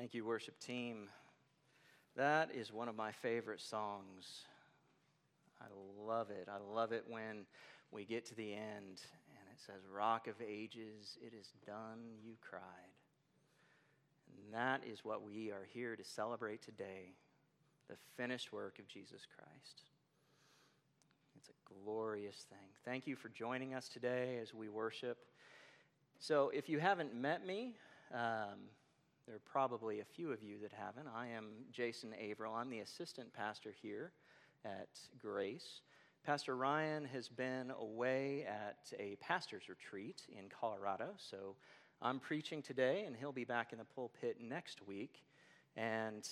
Thank you, worship team. That is one of my favorite songs. I love it. I love it when we get to the end and it says, Rock of Ages, it is done, you cried. And that is what we are here to celebrate today the finished work of Jesus Christ. It's a glorious thing. Thank you for joining us today as we worship. So, if you haven't met me, um, there are probably a few of you that haven't. I am Jason Averill. I'm the assistant pastor here at Grace. Pastor Ryan has been away at a pastor's retreat in Colorado, so I'm preaching today, and he'll be back in the pulpit next week. And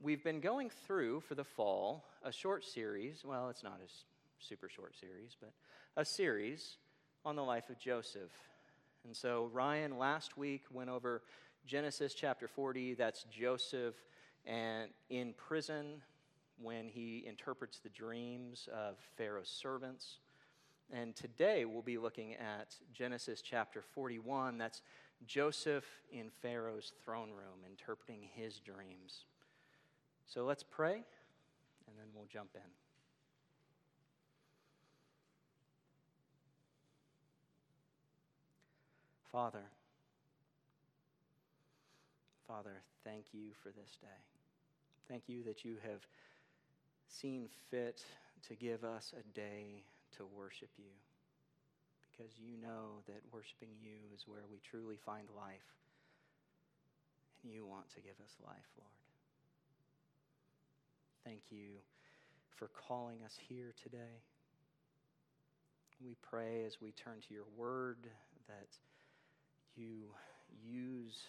we've been going through for the fall a short series. Well, it's not a super short series, but a series on the life of Joseph. And so Ryan last week went over Genesis chapter 40, that's Joseph and in prison when he interprets the dreams of Pharaoh's servants. And today we'll be looking at Genesis chapter 41. That's Joseph in Pharaoh's throne room interpreting his dreams. So let's pray and then we'll jump in. Father, Father, thank you for this day. Thank you that you have seen fit to give us a day to worship you because you know that worshiping you is where we truly find life. And you want to give us life, Lord. Thank you for calling us here today. We pray as we turn to your word that you use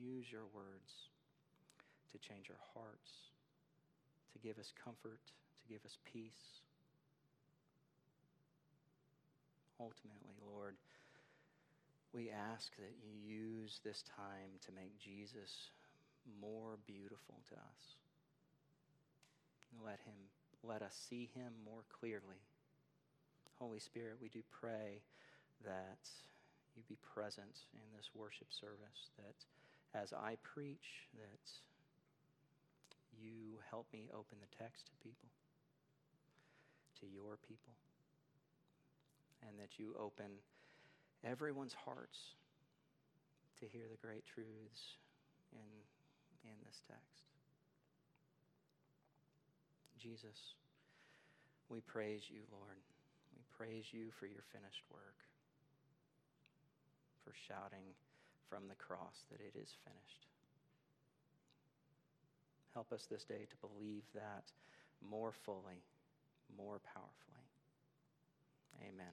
use your words to change our hearts, to give us comfort, to give us peace. Ultimately, Lord, we ask that you use this time to make Jesus more beautiful to us. Let him let us see him more clearly. Holy Spirit, we do pray that you be present in this worship service, that as I preach that you help me open the text to people, to your people, and that you open everyone's hearts to hear the great truths in, in this text. Jesus, we praise you, Lord. We praise you for your finished work, for shouting from the cross that it is finished. Help us this day to believe that more fully, more powerfully. Amen.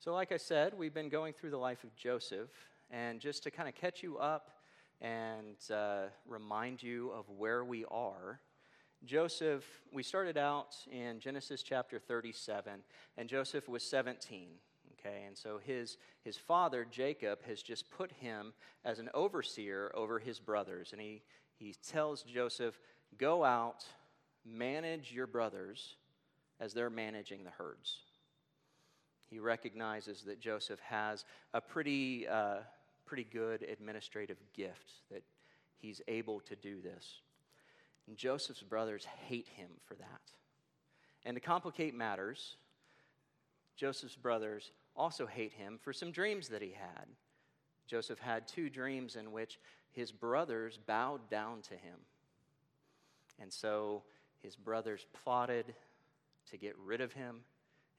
So, like I said, we've been going through the life of Joseph, and just to kind of catch you up and uh, remind you of where we are. Joseph, we started out in Genesis chapter 37, and Joseph was 17 okay? And so his, his father, Jacob, has just put him as an overseer over his brothers. And he, he tells Joseph, Go out, manage your brothers as they're managing the herds. He recognizes that Joseph has a pretty, uh, pretty good administrative gift, that he's able to do this. And Joseph's brothers hate him for that. And to complicate matters, Joseph's brothers also hate him for some dreams that he had. Joseph had two dreams in which his brothers bowed down to him. And so his brothers plotted to get rid of him,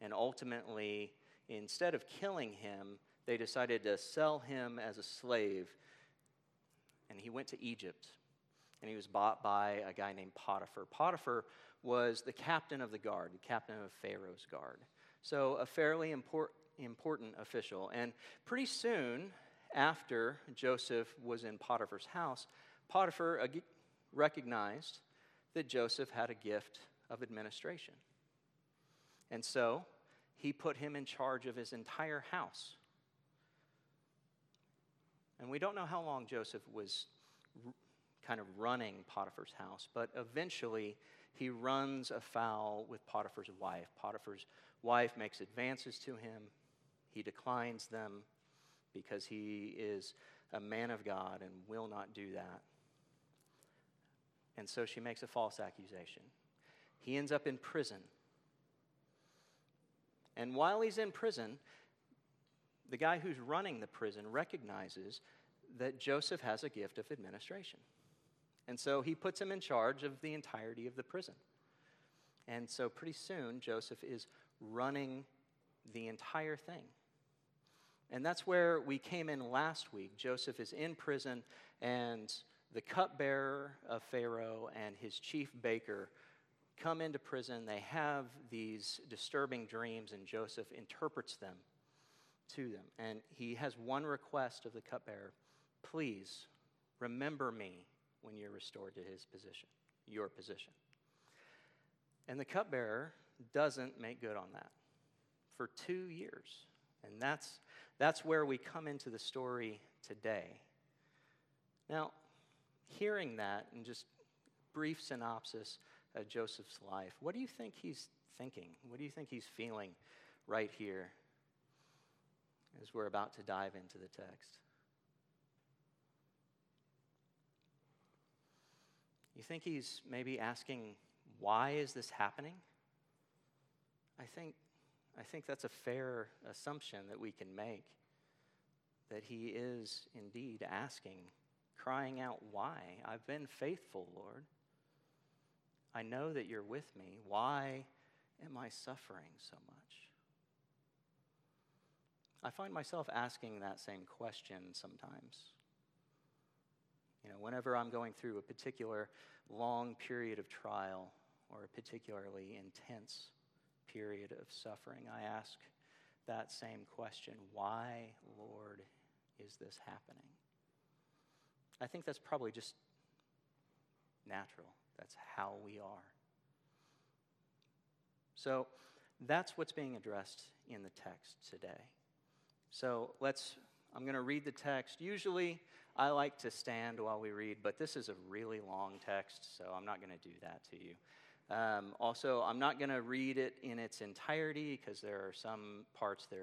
and ultimately, instead of killing him, they decided to sell him as a slave. And he went to Egypt, and he was bought by a guy named Potiphar. Potiphar was the captain of the guard, the captain of Pharaoh's guard. So, a fairly important important official. And pretty soon after Joseph was in Potiphar's house, Potiphar recognized that Joseph had a gift of administration. And so he put him in charge of his entire house. And we don't know how long Joseph was r- kind of running Potiphar's house, but eventually he runs afoul with Potiphar's wife. Potiphar's wife makes advances to him, he declines them, because he is a man of God and will not do that. And so she makes a false accusation. He ends up in prison. And while he's in prison, the guy who's running the prison recognizes that Joseph has a gift of administration. And so he puts him in charge of the entirety of the prison. And so pretty soon, Joseph is running the entire thing. And that's where we came in last week. Joseph is in prison, and the cupbearer of Pharaoh and his chief baker come into prison. They have these disturbing dreams, and Joseph interprets them to them. And he has one request of the cupbearer please remember me when you're restored to his position, your position. And the cupbearer doesn't make good on that for two years. And that's, that's where we come into the story today. Now, hearing that and just brief synopsis of Joseph's life, what do you think he's thinking? What do you think he's feeling right here as we're about to dive into the text? You think he's maybe asking, why is this happening? I think, I think that's a fair assumption that we can make. That he is indeed asking, crying out, Why? I've been faithful, Lord. I know that you're with me. Why am I suffering so much? I find myself asking that same question sometimes. You know, whenever I'm going through a particular long period of trial or a particularly intense period of suffering, I ask that same question Why, Lord, is this happening? I think that's probably just natural. That's how we are. So that's what's being addressed in the text today. So let's, I'm going to read the text. Usually, I like to stand while we read, but this is a really long text, so I'm not going to do that to you. Um, also, I'm not going to read it in its entirety because there are some parts that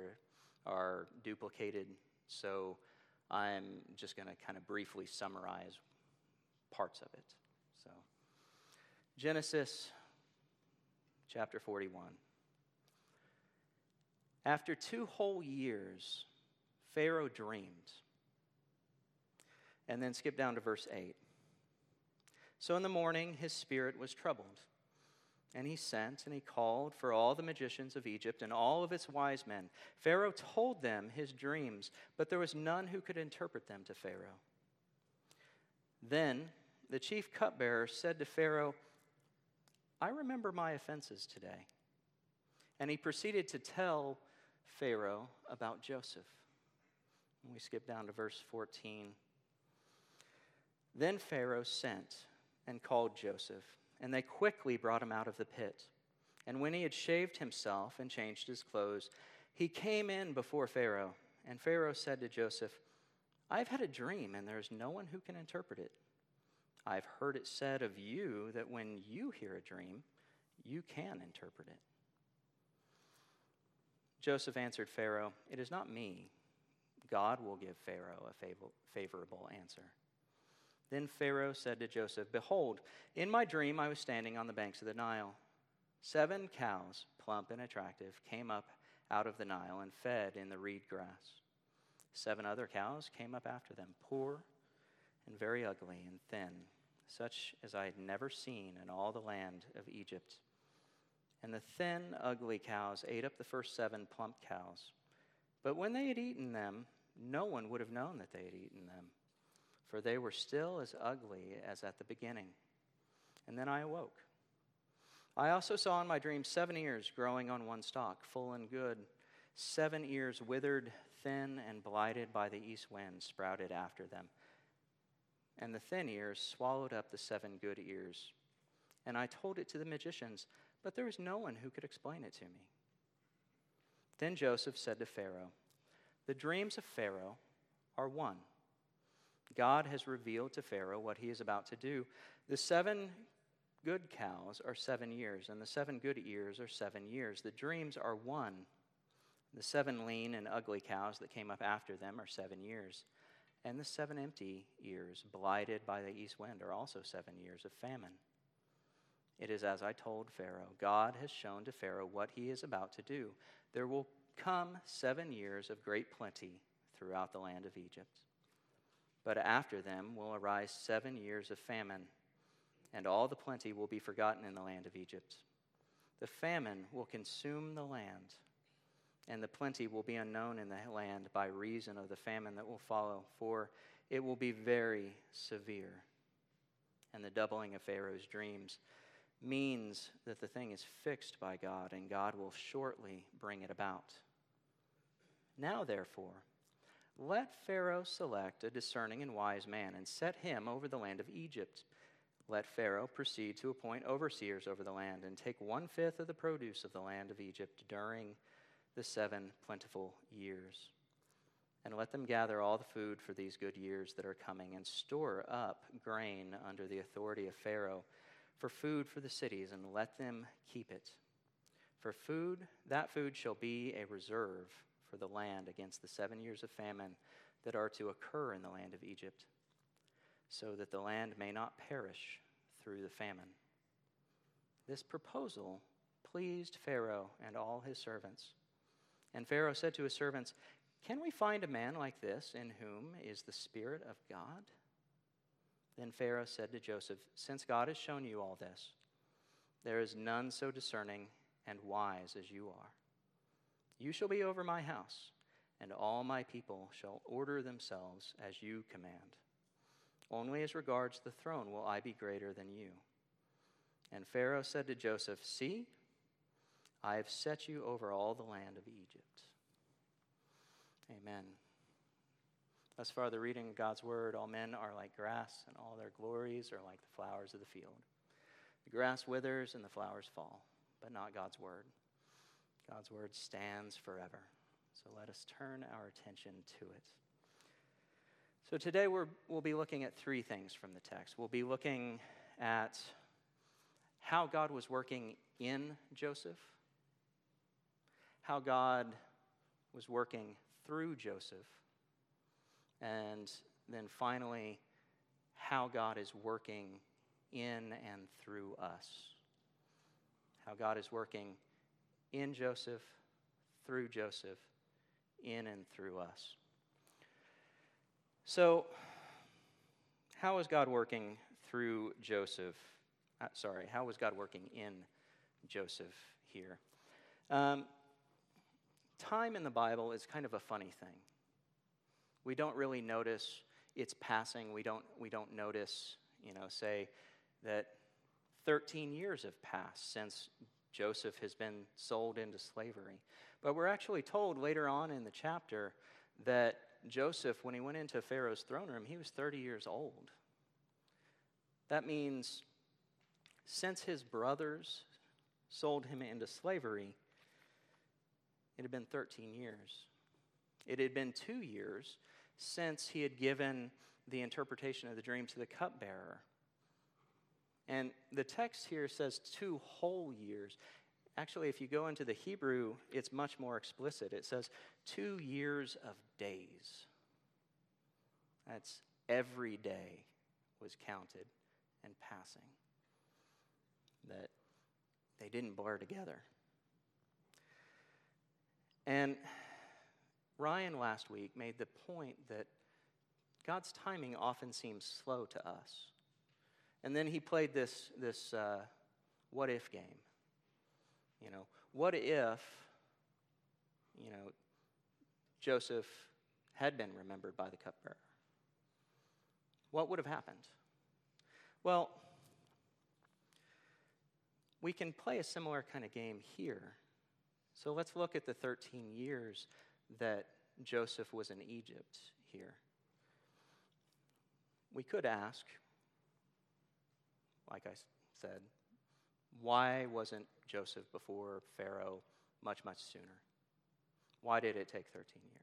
are duplicated, so I'm just going to kind of briefly summarize parts of it. So, Genesis chapter 41. After two whole years, Pharaoh dreamed and then skip down to verse 8. So in the morning, his spirit was troubled. And he sent and he called for all the magicians of Egypt and all of its wise men. Pharaoh told them his dreams, but there was none who could interpret them to Pharaoh. Then the chief cupbearer said to Pharaoh, I remember my offenses today. And he proceeded to tell Pharaoh about Joseph. we skip down to verse 14. Then Pharaoh sent and called Joseph, and they quickly brought him out of the pit. And when he had shaved himself and changed his clothes, he came in before Pharaoh. And Pharaoh said to Joseph, I've had a dream, and there is no one who can interpret it. I've heard it said of you that when you hear a dream, you can interpret it. Joseph answered Pharaoh, It is not me. God will give Pharaoh a favorable answer. Then Pharaoh said to Joseph, Behold, in my dream I was standing on the banks of the Nile. Seven cows, plump and attractive, came up out of the Nile and fed in the reed grass. Seven other cows came up after them, poor and very ugly and thin, such as I had never seen in all the land of Egypt. And the thin, ugly cows ate up the first seven plump cows. But when they had eaten them, no one would have known that they had eaten them for they were still as ugly as at the beginning. And then I awoke. I also saw in my dream seven ears growing on one stalk, full and good. Seven ears withered, thin, and blighted by the east wind sprouted after them. And the thin ears swallowed up the seven good ears. And I told it to the magicians, but there was no one who could explain it to me. Then Joseph said to Pharaoh, The dreams of Pharaoh are one. God has revealed to Pharaoh what he is about to do. The seven good cows are seven years, and the seven good ears are seven years. The dreams are one. The seven lean and ugly cows that came up after them are seven years. And the seven empty years, blighted by the east wind, are also seven years of famine. It is as I told Pharaoh God has shown to Pharaoh what he is about to do. There will come seven years of great plenty throughout the land of Egypt. But after them will arise seven years of famine, and all the plenty will be forgotten in the land of Egypt. The famine will consume the land and the plenty will be unknown in the land by reason of the famine that will follow, for it will be very severe. And the doubling of Pharaoh's dreams means that the thing is fixed by God, and God will shortly bring it about. Now, therefore, let Pharaoh select a discerning and wise man and set him over the land of Egypt. Let Pharaoh proceed to appoint overseers over the land and take one fifth of the produce of the land of Egypt during the seven plentiful years. And let them gather all the food for these good years that are coming, and store up grain under the authority of Pharaoh for food for the cities, and let them keep it. For food, that food shall be a reserve for the land against the seven years of famine that are to occur in the land of Egypt, so that the land may not perish through the famine. This proposal pleased Pharaoh and all his servants. And Pharaoh said to his servants, Can we find a man like this in whom is the Spirit of God? Then Pharaoh said to Joseph, Since God has shown you all this, there is none so discerning and wise as you are. You shall be over my house, and all my people shall order themselves as you command. Only as regards the throne will I be greater than you. And Pharaoh said to Joseph, See, I have set you over all the land of Egypt. Amen. Thus far, the reading of God's word all men are like grass, and all their glories are like the flowers of the field. The grass withers and the flowers fall, but not God's word. God's word stands forever. So let us turn our attention to it. So today we will be looking at three things from the text. We'll be looking at how God was working in Joseph how God was working through Joseph, and then finally, how God is working in and through us. How God is working in Joseph, through Joseph, in and through us. So, how is God working through Joseph? Uh, sorry, how was God working in Joseph here? Um, time in the Bible is kind of a funny thing. We don't really notice its passing. We don't, we don't notice, you know, say that 13 years have passed since Joseph has been sold into slavery. But we're actually told later on in the chapter that Joseph, when he went into Pharaoh's throne room, he was 30 years old. That means since his brothers sold him into slavery, it had been 13 years. It had been two years since he had given the interpretation of the dream to the cupbearer. And the text here says two whole years. Actually, if you go into the Hebrew, it's much more explicit. It says two years of days. That's every day was counted and passing. That they didn't blur together. And Ryan last week made the point that God's timing often seems slow to us. And then he played this, this uh, what if game. You know, what if, you know, Joseph had been remembered by the cupbearer? What would have happened? Well, we can play a similar kind of game here so let's look at the 13 years that Joseph was in Egypt here. We could ask, like I said, why wasn't Joseph before Pharaoh much, much sooner? Why did it take 13 years?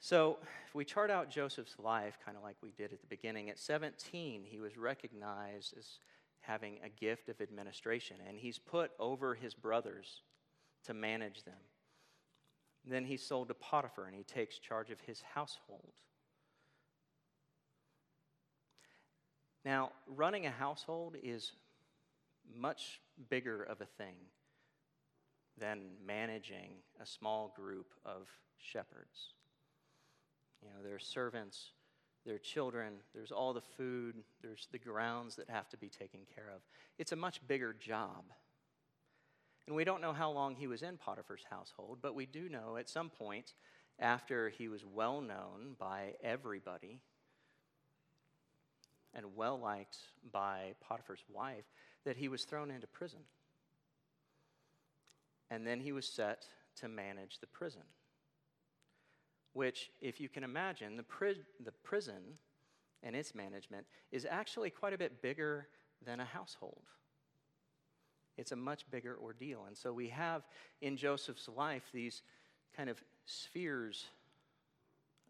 So, if we chart out Joseph's life, kind of like we did at the beginning, at 17, he was recognized as having a gift of administration, and he's put over his brothers to manage them. Then he's sold to Potiphar and he takes charge of his household. Now, running a household is much bigger of a thing than managing a small group of shepherds. You know, there are servants, there are children, there's all the food, there's the grounds that have to be taken care of. It's a much bigger job. And we don't know how long he was in Potiphar's household, but we do know at some point after he was well known by everybody and well liked by Potiphar's wife that he was thrown into prison. And then he was set to manage the prison. Which, if you can imagine, the, pri- the prison and its management is actually quite a bit bigger than a household. It's a much bigger ordeal. And so we have in Joseph's life these kind of spheres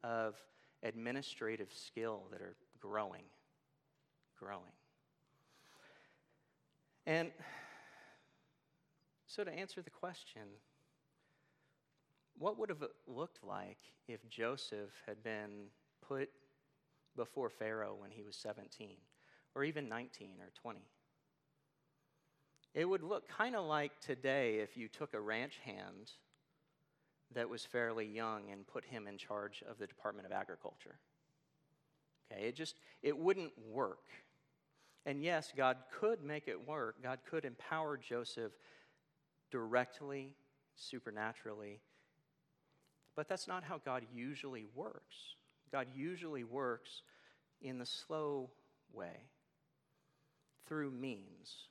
of administrative skill that are growing, growing. And so, to answer the question, what would have it looked like if Joseph had been put before Pharaoh when he was 17, or even 19 or 20? It would look kind of like today if you took a ranch hand that was fairly young and put him in charge of the Department of Agriculture. Okay, it just it wouldn't work. And yes, God could make it work. God could empower Joseph directly, supernaturally. But that's not how God usually works. God usually works in the slow way, through means.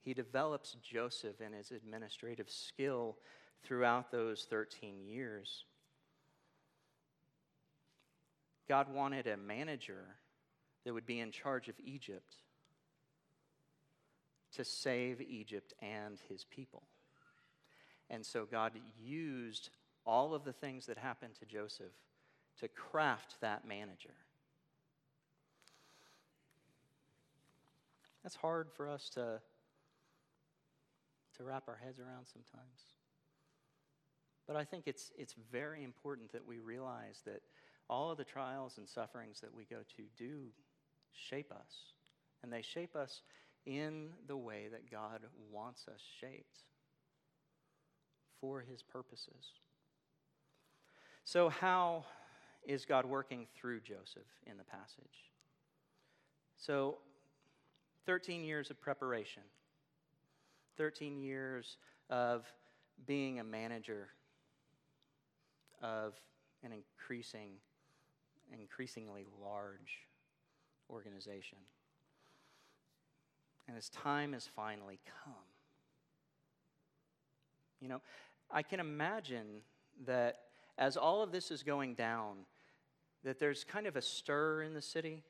He develops Joseph in his administrative skill throughout those 13 years. God wanted a manager that would be in charge of Egypt to save Egypt and his people. And so God used all of the things that happened to Joseph to craft that manager. That's hard for us to, to wrap our heads around sometimes. But I think it's, it's very important that we realize that all of the trials and sufferings that we go to do shape us. And they shape us in the way that God wants us shaped for his purposes. So, how is God working through Joseph in the passage? So, 13 years of preparation, 13 years of being a manager of an increasing, increasingly large organization. And his time has finally come. You know, I can imagine that as all of this is going down, that there's kind of a stir in the city.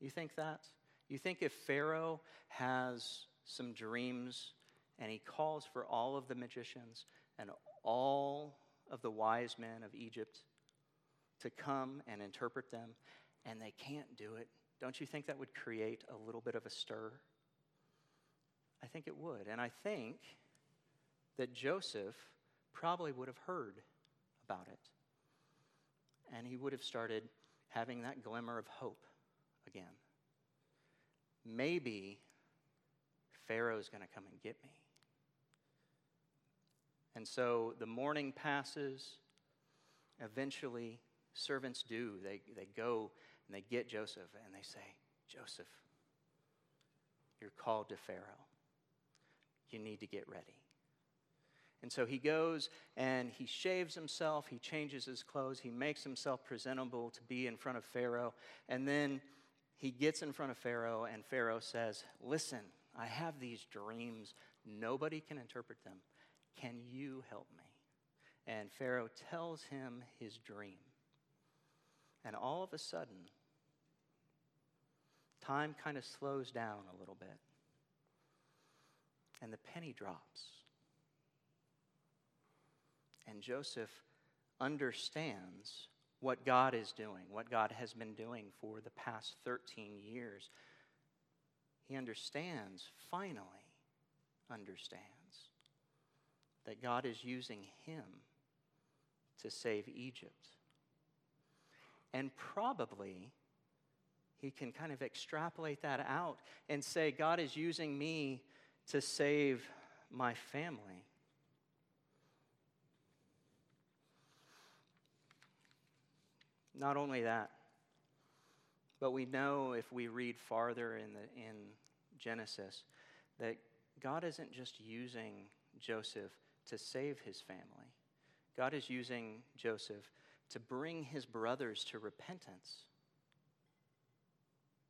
You think that? You think if Pharaoh has some dreams and he calls for all of the magicians and all of the wise men of Egypt to come and interpret them, and they can't do it, don't you think that would create a little bit of a stir? I think it would. And I think that Joseph probably would have heard about it. And he would have started having that glimmer of hope again. Maybe Pharaoh's going to come and get me. And so the morning passes. Eventually, servants do. They, they go and they get Joseph and they say, Joseph, you're called to Pharaoh. You need to get ready. And so he goes and he shaves himself, he changes his clothes, he makes himself presentable to be in front of Pharaoh. And then he gets in front of Pharaoh, and Pharaoh says, Listen, I have these dreams. Nobody can interpret them. Can you help me? And Pharaoh tells him his dream. And all of a sudden, time kind of slows down a little bit. And the penny drops. And Joseph understands what God is doing, what God has been doing for the past 13 years. He understands, finally understands, that God is using him to save Egypt. And probably he can kind of extrapolate that out and say, God is using me to save my family. Not only that, but we know if we read farther in, the, in Genesis that God isn't just using Joseph to save his family, God is using Joseph to bring his brothers to repentance,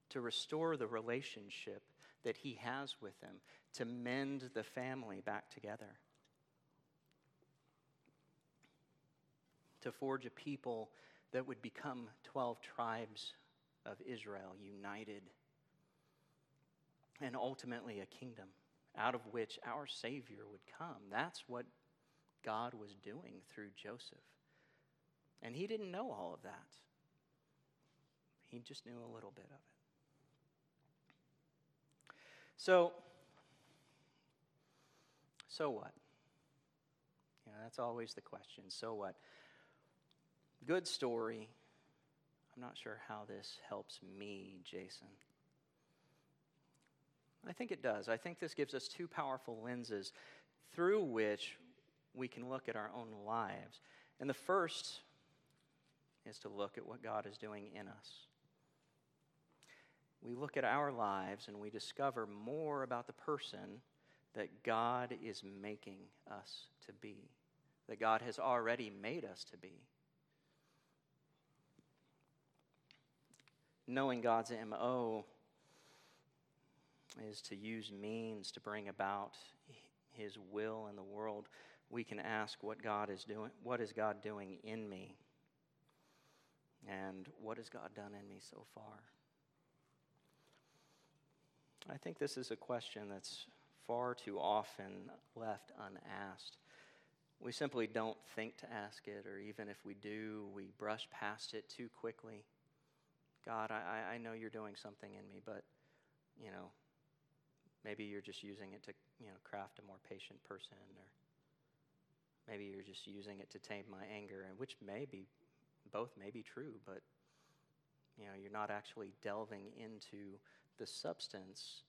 to restore the relationship that he has with them, to mend the family back together, to forge a people that would become 12 tribes of Israel united, and ultimately a kingdom out of which our Savior would come. That's what God was doing through Joseph. And he didn't know all of that, he just knew a little bit of it. So, so what? You know, that's always the question. So what? Good story. I'm not sure how this helps me, Jason. I think it does. I think this gives us two powerful lenses through which we can look at our own lives. And the first is to look at what God is doing in us. We look at our lives and we discover more about the person that God is making us to be, that God has already made us to be. Knowing God's MO is to use means to bring about his will in the world, we can ask what God is doing, what is God doing in me? And what has God done in me so far? I think this is a question that's far too often left unasked. We simply don't think to ask it, or even if we do, we brush past it too quickly. God, I, I know you're doing something in me, but, you know, maybe you're just using it to, you know, craft a more patient person, or maybe you're just using it to tame my anger, and which may be, both may be true, but, you know, you're not actually delving into the substance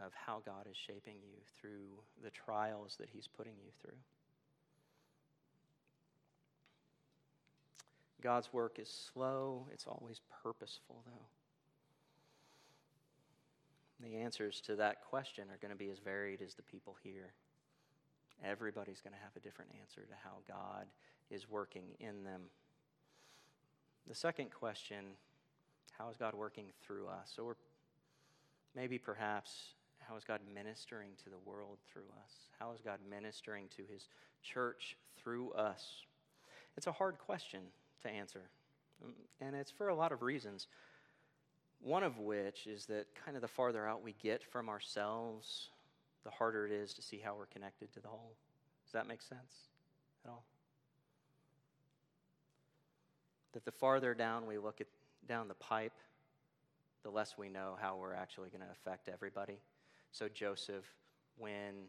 of how God is shaping you through the trials that He's putting you through. God's work is slow, it's always purposeful, though. The answers to that question are going to be as varied as the people here. Everybody's going to have a different answer to how God is working in them. The second question how is God working through us? Or maybe perhaps, how is God ministering to the world through us? How is God ministering to his church through us? It's a hard question to answer, um, and it's for a lot of reasons. One of which is that kind of the farther out we get from ourselves, the harder it is to see how we're connected to the whole. Does that make sense at all? That the farther down we look at down the pipe, the less we know how we're actually going to affect everybody. So Joseph, when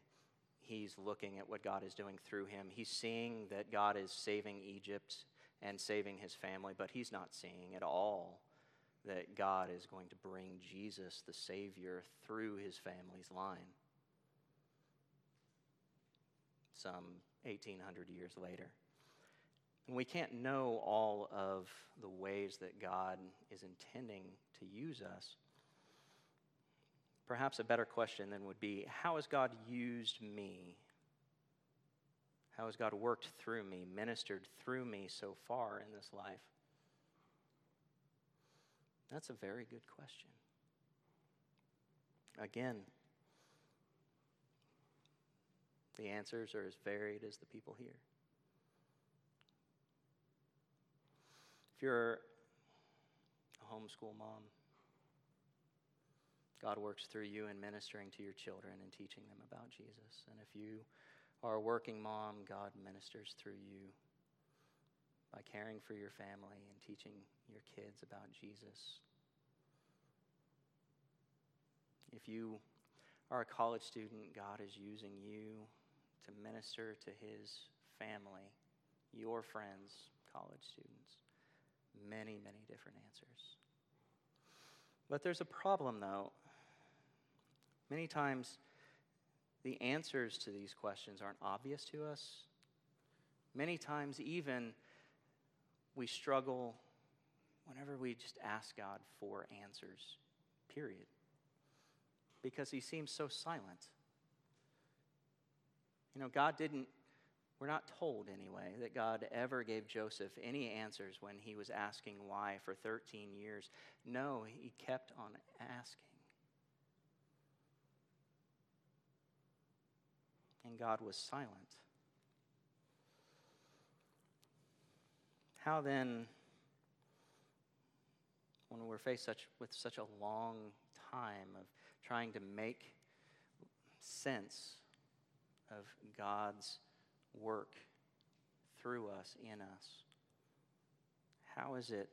he's looking at what God is doing through him, he's seeing that God is saving Egypt and saving his family, but he's not seeing at all that God is going to bring Jesus, the Savior, through his family's line some 1800 years later. And we can't know all of the ways that God is intending to use us. Perhaps a better question then would be how has God used me? How has God worked through me, ministered through me so far in this life? That's a very good question. Again, the answers are as varied as the people here. If you're a homeschool mom, God works through you in ministering to your children and teaching them about Jesus. And if you are a working mom, God ministers through you by caring for your family and teaching your kids about Jesus. If you are a college student, God is using you to minister to his family your friends, college students. Many, many different answers. But there's a problem, though. Many times, the answers to these questions aren't obvious to us. Many times, even, we struggle whenever we just ask God for answers, period. Because He seems so silent. You know, God didn't, we're not told anyway, that God ever gave Joseph any answers when he was asking why for 13 years. No, he kept on asking. And God was silent. How then, when we're faced such, with such a long time of trying to make sense of God's work through us, in us, how is it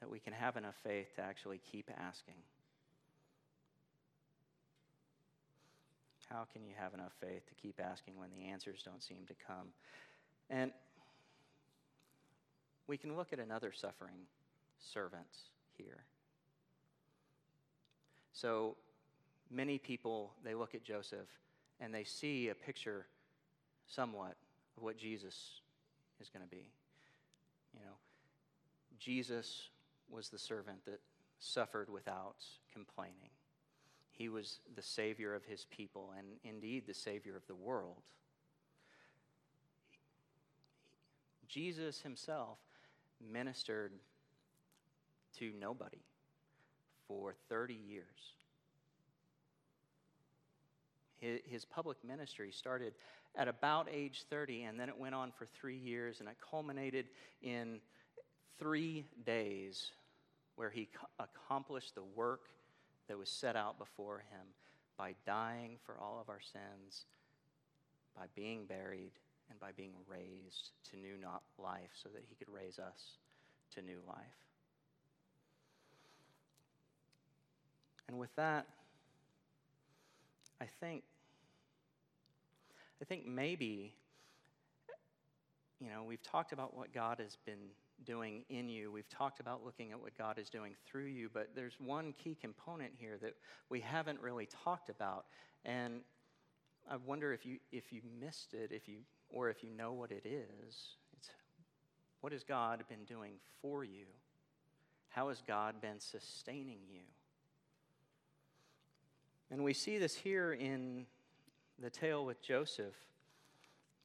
that we can have enough faith to actually keep asking? How can you have enough faith to keep asking when the answers don't seem to come? And we can look at another suffering servant here. So many people, they look at Joseph and they see a picture somewhat of what Jesus is going to be. You know, Jesus was the servant that suffered without complaining. He was the Savior of his people and indeed the Savior of the world. Jesus himself ministered to nobody for 30 years. His public ministry started at about age 30, and then it went on for three years, and it culminated in three days where he accomplished the work that was set out before him by dying for all of our sins, by being buried, and by being raised to new life so that he could raise us to new life. And with that, I think I think maybe you know, we've talked about what God has been doing in you. We've talked about looking at what God is doing through you, but there's one key component here that we haven't really talked about. And I wonder if you if you missed it, if you or if you know what it is. It's what has God been doing for you? How has God been sustaining you? And we see this here in the tale with Joseph.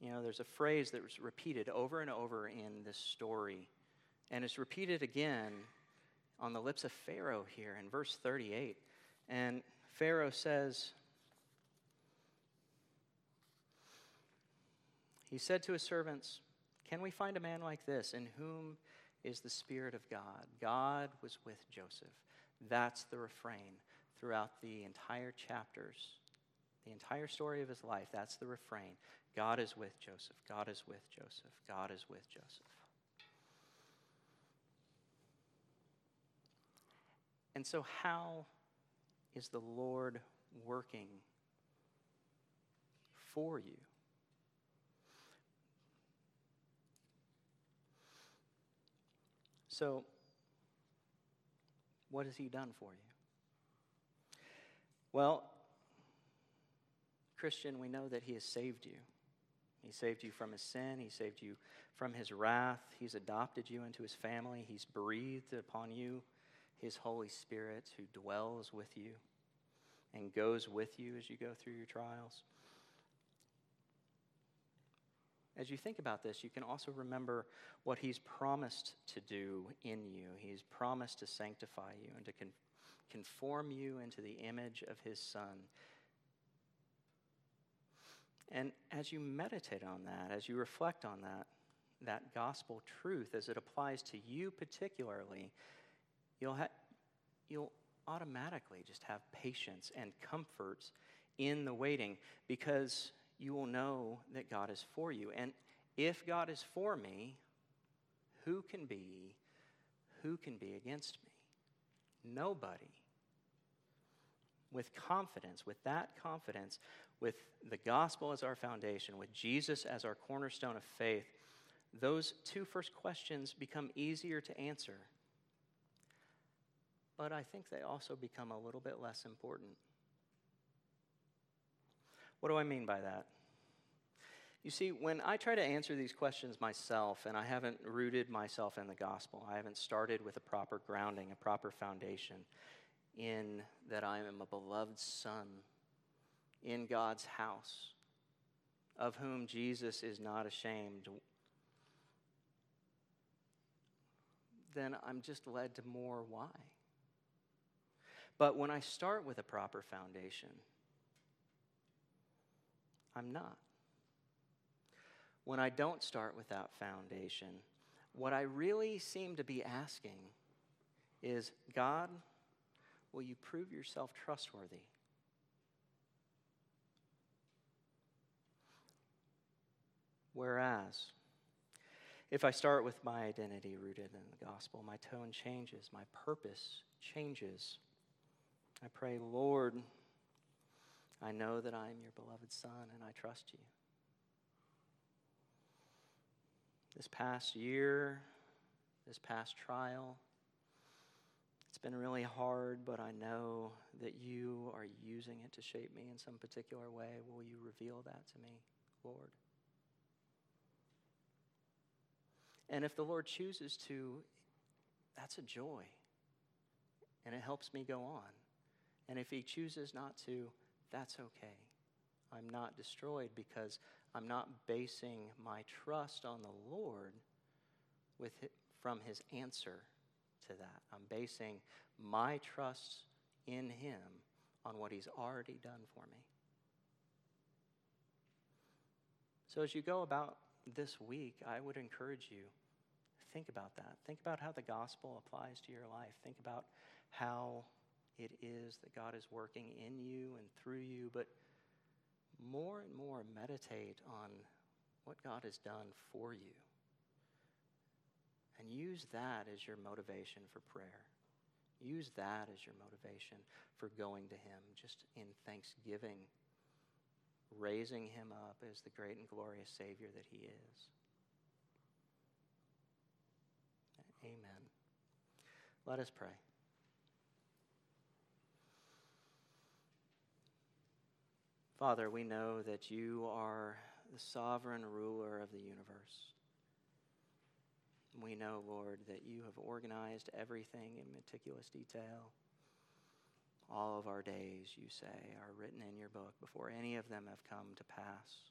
You know, there's a phrase that was repeated over and over in this story, and it's repeated again on the lips of Pharaoh here in verse 38. And Pharaoh says, He said to his servants, Can we find a man like this in whom is the Spirit of God? God was with Joseph. That's the refrain throughout the entire chapters, the entire story of his life. That's the refrain. God is with Joseph. God is with Joseph. God is with Joseph. And so, how is the Lord working for you? So, what has He done for you? Well, Christian, we know that He has saved you. He saved you from His sin, He saved you from His wrath, He's adopted you into His family, He's breathed upon you His Holy Spirit who dwells with you and goes with you as you go through your trials. As you think about this, you can also remember what He's promised to do in you. He's promised to sanctify you and to con- conform you into the image of His Son. And as you meditate on that, as you reflect on that, that gospel truth as it applies to you particularly, you'll, ha- you'll automatically just have patience and comfort in the waiting because you will know that God is for you. And if God is for me, who can be who can be against me? Nobody. With confidence, with that confidence, with the gospel as our foundation, with Jesus as our cornerstone of faith, those two first questions become easier to answer. But I think they also become a little bit less important. What do I mean by that? You see, when I try to answer these questions myself, and I haven't rooted myself in the gospel, I haven't started with a proper grounding, a proper foundation in that I am a beloved son in God's house, of whom Jesus is not ashamed, then I'm just led to more why. But when I start with a proper foundation, I'm not. When I don't start with that foundation, what I really seem to be asking is God, will you prove yourself trustworthy? Whereas, if I start with my identity rooted in the gospel, my tone changes, my purpose changes. I pray, Lord, I know that I am your beloved Son and I trust you. This past year, this past trial, it's been really hard, but I know that you are using it to shape me in some particular way. Will you reveal that to me, Lord? And if the Lord chooses to, that's a joy. And it helps me go on. And if He chooses not to, that's okay. I'm not destroyed because I'm not basing my trust on the Lord with from His answer to that. I'm basing my trust in Him on what He's already done for me. So as you go about this week, I would encourage you think about that. Think about how the gospel applies to your life. Think about how it is that God is working in you and through you, but more and more meditate on what God has done for you. And use that as your motivation for prayer. Use that as your motivation for going to Him, just in thanksgiving, raising Him up as the great and glorious Savior that He is. Amen. Let us pray. Father, we know that you are the sovereign ruler of the universe. We know, Lord, that you have organized everything in meticulous detail. All of our days, you say, are written in your book before any of them have come to pass.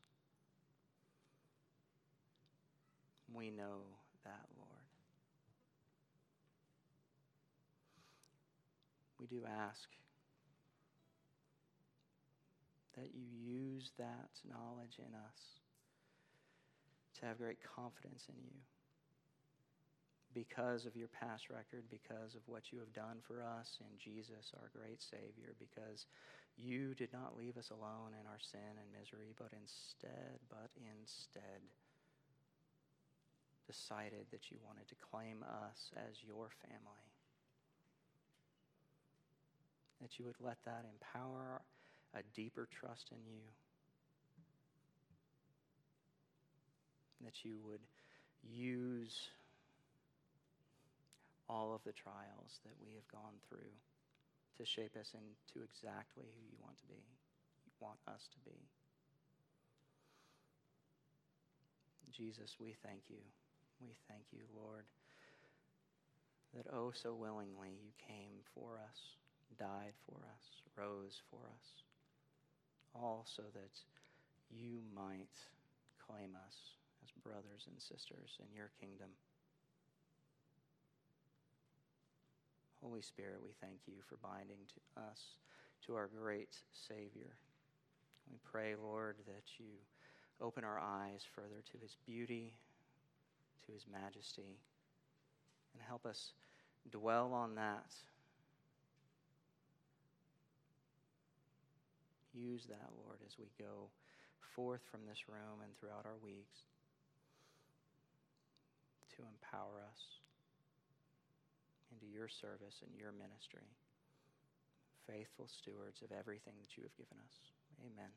We know that, Lord. We do ask that you use that knowledge in us to have great confidence in you because of your past record, because of what you have done for us in Jesus, our great Savior, because you did not leave us alone in our sin and misery, but instead, but instead, decided that you wanted to claim us as your family. That you would let that empower a deeper trust in you. That you would use all of the trials that we have gone through to shape us into exactly who you want to be, you want us to be. Jesus, we thank you. We thank you, Lord, that oh so willingly you came for us, died for us, rose for us, all so that you might claim us as brothers and sisters in your kingdom. Holy Spirit, we thank you for binding to us to our great Savior. We pray, Lord, that you open our eyes further to his beauty, to his majesty, and help us dwell on that. Use that, Lord, as we go forth from this room and throughout our weeks to empower us into your service and your ministry. Faithful stewards of everything that you have given us. Amen.